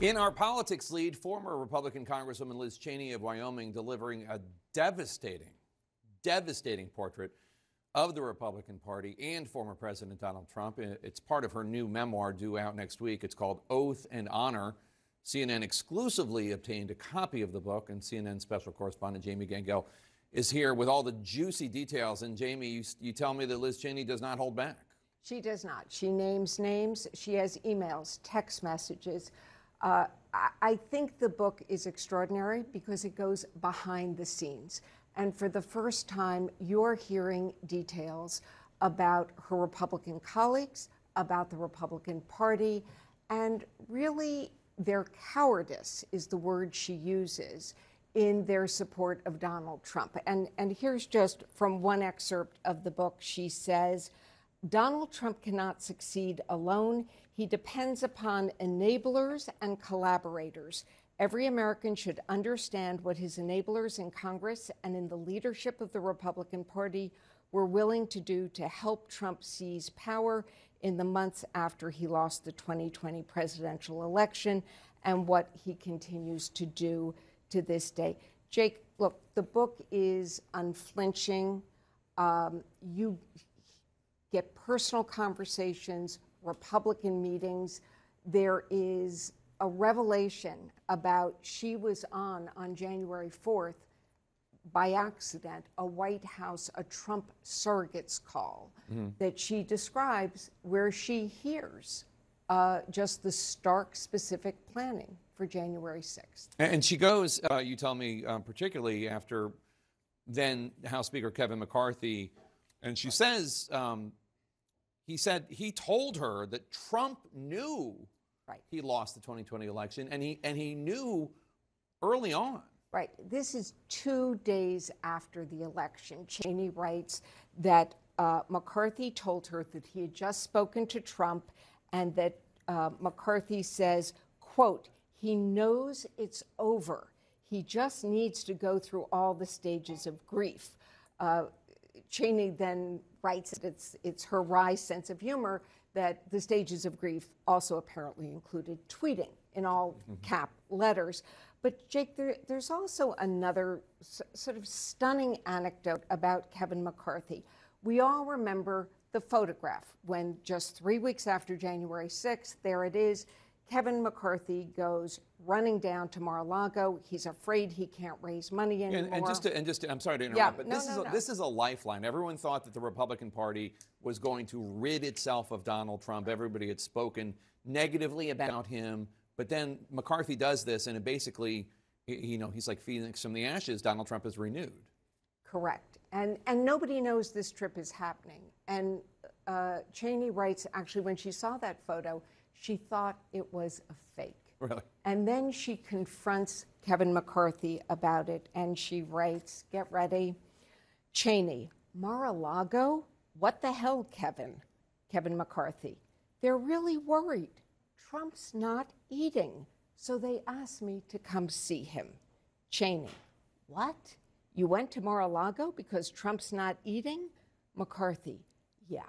In our politics lead, former Republican Congresswoman Liz Cheney of Wyoming delivering a devastating, devastating portrait of the Republican Party and former President Donald Trump. It's part of her new memoir due out next week. It's called Oath and Honor. CNN exclusively obtained a copy of the book, and CNN special correspondent Jamie Gangel is here with all the juicy details. And Jamie, you, you tell me that Liz Cheney does not hold back. She does not. She names names. She has emails, text messages. Uh, I think the book is extraordinary because it goes behind the scenes. And for the first time, you're hearing details about her Republican colleagues, about the Republican Party, and really their cowardice is the word she uses in their support of Donald Trump. And, and here's just from one excerpt of the book she says, Donald Trump cannot succeed alone. He depends upon enablers and collaborators. Every American should understand what his enablers in Congress and in the leadership of the Republican Party were willing to do to help Trump seize power in the months after he lost the 2020 presidential election and what he continues to do to this day. Jake, look, the book is unflinching. Um, you get personal conversations, Republican meetings. There is a revelation about she was on on January 4th by accident a White House, a Trump surrogates call mm-hmm. that she describes where she hears uh, just the stark specific planning for January 6th. And she goes, uh, you tell me, um, particularly after then House Speaker Kevin McCarthy, and she says um, he said he told her that Trump knew right. he lost the 2020 election, and he and he knew early on. Right. This is two days after the election. Cheney writes that uh, McCarthy told her that he had just spoken to Trump, and that uh, McCarthy says, "quote He knows it's over. He just needs to go through all the stages of grief." Uh, Cheney then writes that it's, it's her wry sense of humor that the stages of grief also apparently included tweeting in all mm-hmm. cap letters. But Jake, there, there's also another s- sort of stunning anecdote about Kevin McCarthy. We all remember the photograph when just three weeks after January 6th, there it is, Kevin McCarthy goes running down to Mar-a-Lago. He's afraid he can't raise money anymore. And, and just, to, and just, to, I'm sorry to interrupt, yeah, but no, this no, is a, no. this is a lifeline. Everyone thought that the Republican Party was going to rid itself of Donald Trump. Everybody had spoken negatively about him, but then McCarthy does this, and it basically, you know, he's like Phoenix from the ashes. Donald Trump is renewed. Correct, and and nobody knows this trip is happening. And uh, Cheney writes actually when she saw that photo she thought it was a fake. Really? And then she confronts Kevin McCarthy about it and she writes, Get ready. Cheney, Mar a Lago? What the hell, Kevin? Kevin McCarthy. They're really worried. Trump's not eating. So they asked me to come see him. Cheney, what? You went to Mar a Lago because Trump's not eating? McCarthy, yeah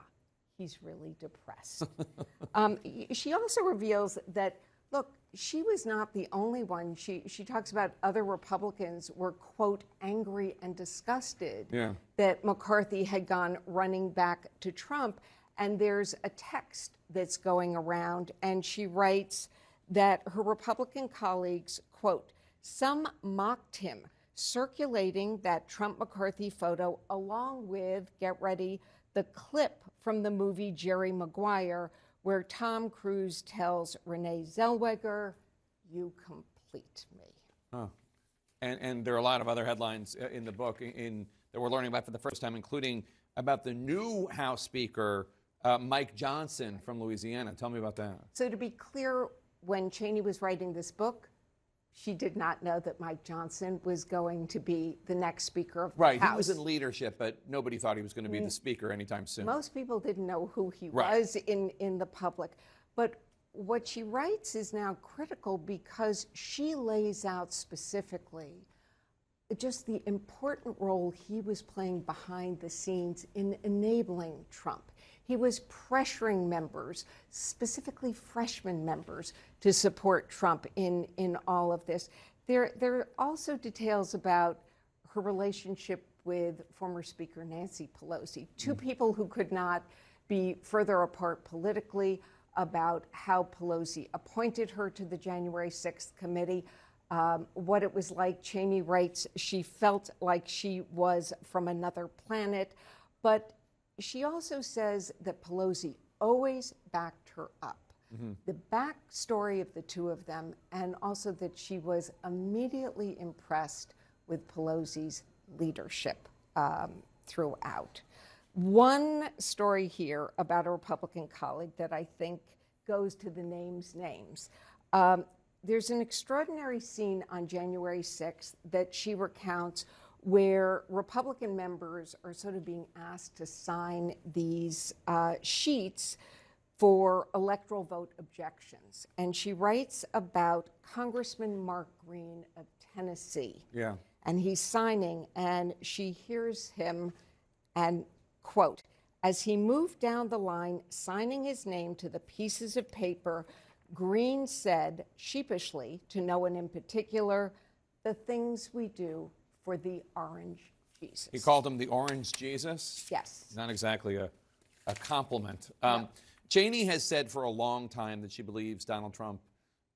he's really depressed. um, she also reveals that, look, she was not the only one. She, she talks about other Republicans were, quote, angry and disgusted yeah. that McCarthy had gone running back to Trump. And there's a text that's going around, and she writes that her Republican colleagues, quote, some mocked him, circulating that Trump McCarthy photo along with, get ready, the clip from the movie Jerry Maguire, where Tom Cruise tells Renee Zellweger, You complete me. Oh. And, and there are a lot of other headlines uh, in the book in, that we're learning about for the first time, including about the new House Speaker, uh, Mike Johnson from Louisiana. Tell me about that. So, to be clear, when Cheney was writing this book, she did not know that Mike Johnson was going to be the next Speaker of right, the House. Right, he was in leadership, but nobody thought he was going to be the mm. Speaker anytime soon. Most people didn't know who he right. was in, in the public. But what she writes is now critical because she lays out specifically just the important role he was playing behind the scenes in enabling Trump. He was pressuring members, specifically freshman members, to support Trump in, in all of this. There, there are also details about her relationship with former Speaker Nancy Pelosi, two people who could not be further apart politically, about how Pelosi appointed her to the January 6th committee, um, what it was like. Cheney writes she felt like she was from another planet, but she also says that Pelosi always backed her up. The backstory of the two of them, and also that she was immediately impressed with Pelosi's leadership um, throughout. One story here about a Republican colleague that I think goes to the names names. Um, there's an extraordinary scene on January 6th that she recounts where Republican members are sort of being asked to sign these uh, sheets for electoral vote objections. And she writes about Congressman Mark Green of Tennessee Yeah. and he's signing, and she hears him and quote, as he moved down the line, signing his name to the pieces of paper, Green said sheepishly to no one in particular, the things we do for the orange Jesus. He called him the Orange Jesus. yes. Not exactly a, a compliment. Um, Cheney has said for a long time that she believes Donald Trump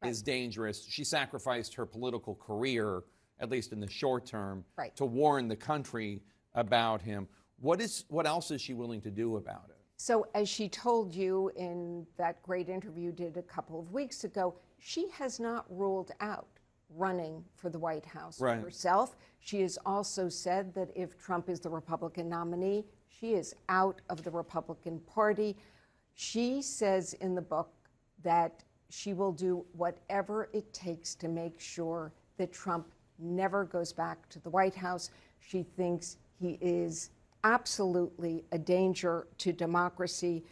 is dangerous. She sacrificed her political career, at least in the short term, Right. to warn the country about him. What is what else is she willing to do about it? So, as she told you in that great interview did a couple of weeks ago, she has not ruled out running for the White House Right. herself. She has also said that if Trump is the Republican nominee, she is out of the Republican Party. She says in the book that she will do whatever it takes to make sure that Trump never goes back to the White House. She thinks he is absolutely a danger to democracy.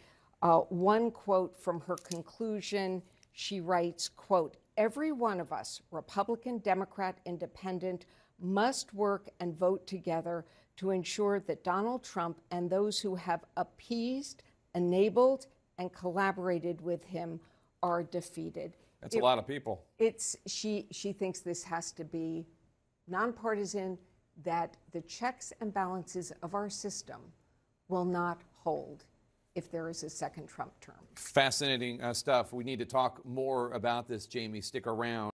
Uh, one quote from her conclusion, she writes, quote, every one of us, Republican, Democrat, Independent, must work and vote together to ensure that Donald Trump and those who have appeased, enabled, and collaborated with him are defeated. That's a lot of people. It's she she thinks this has to be nonpartisan that the checks and balances of our system will not hold if there is a second Trump term. Fascinating uh, stuff. We need to talk more about this, Jamie. Stick around.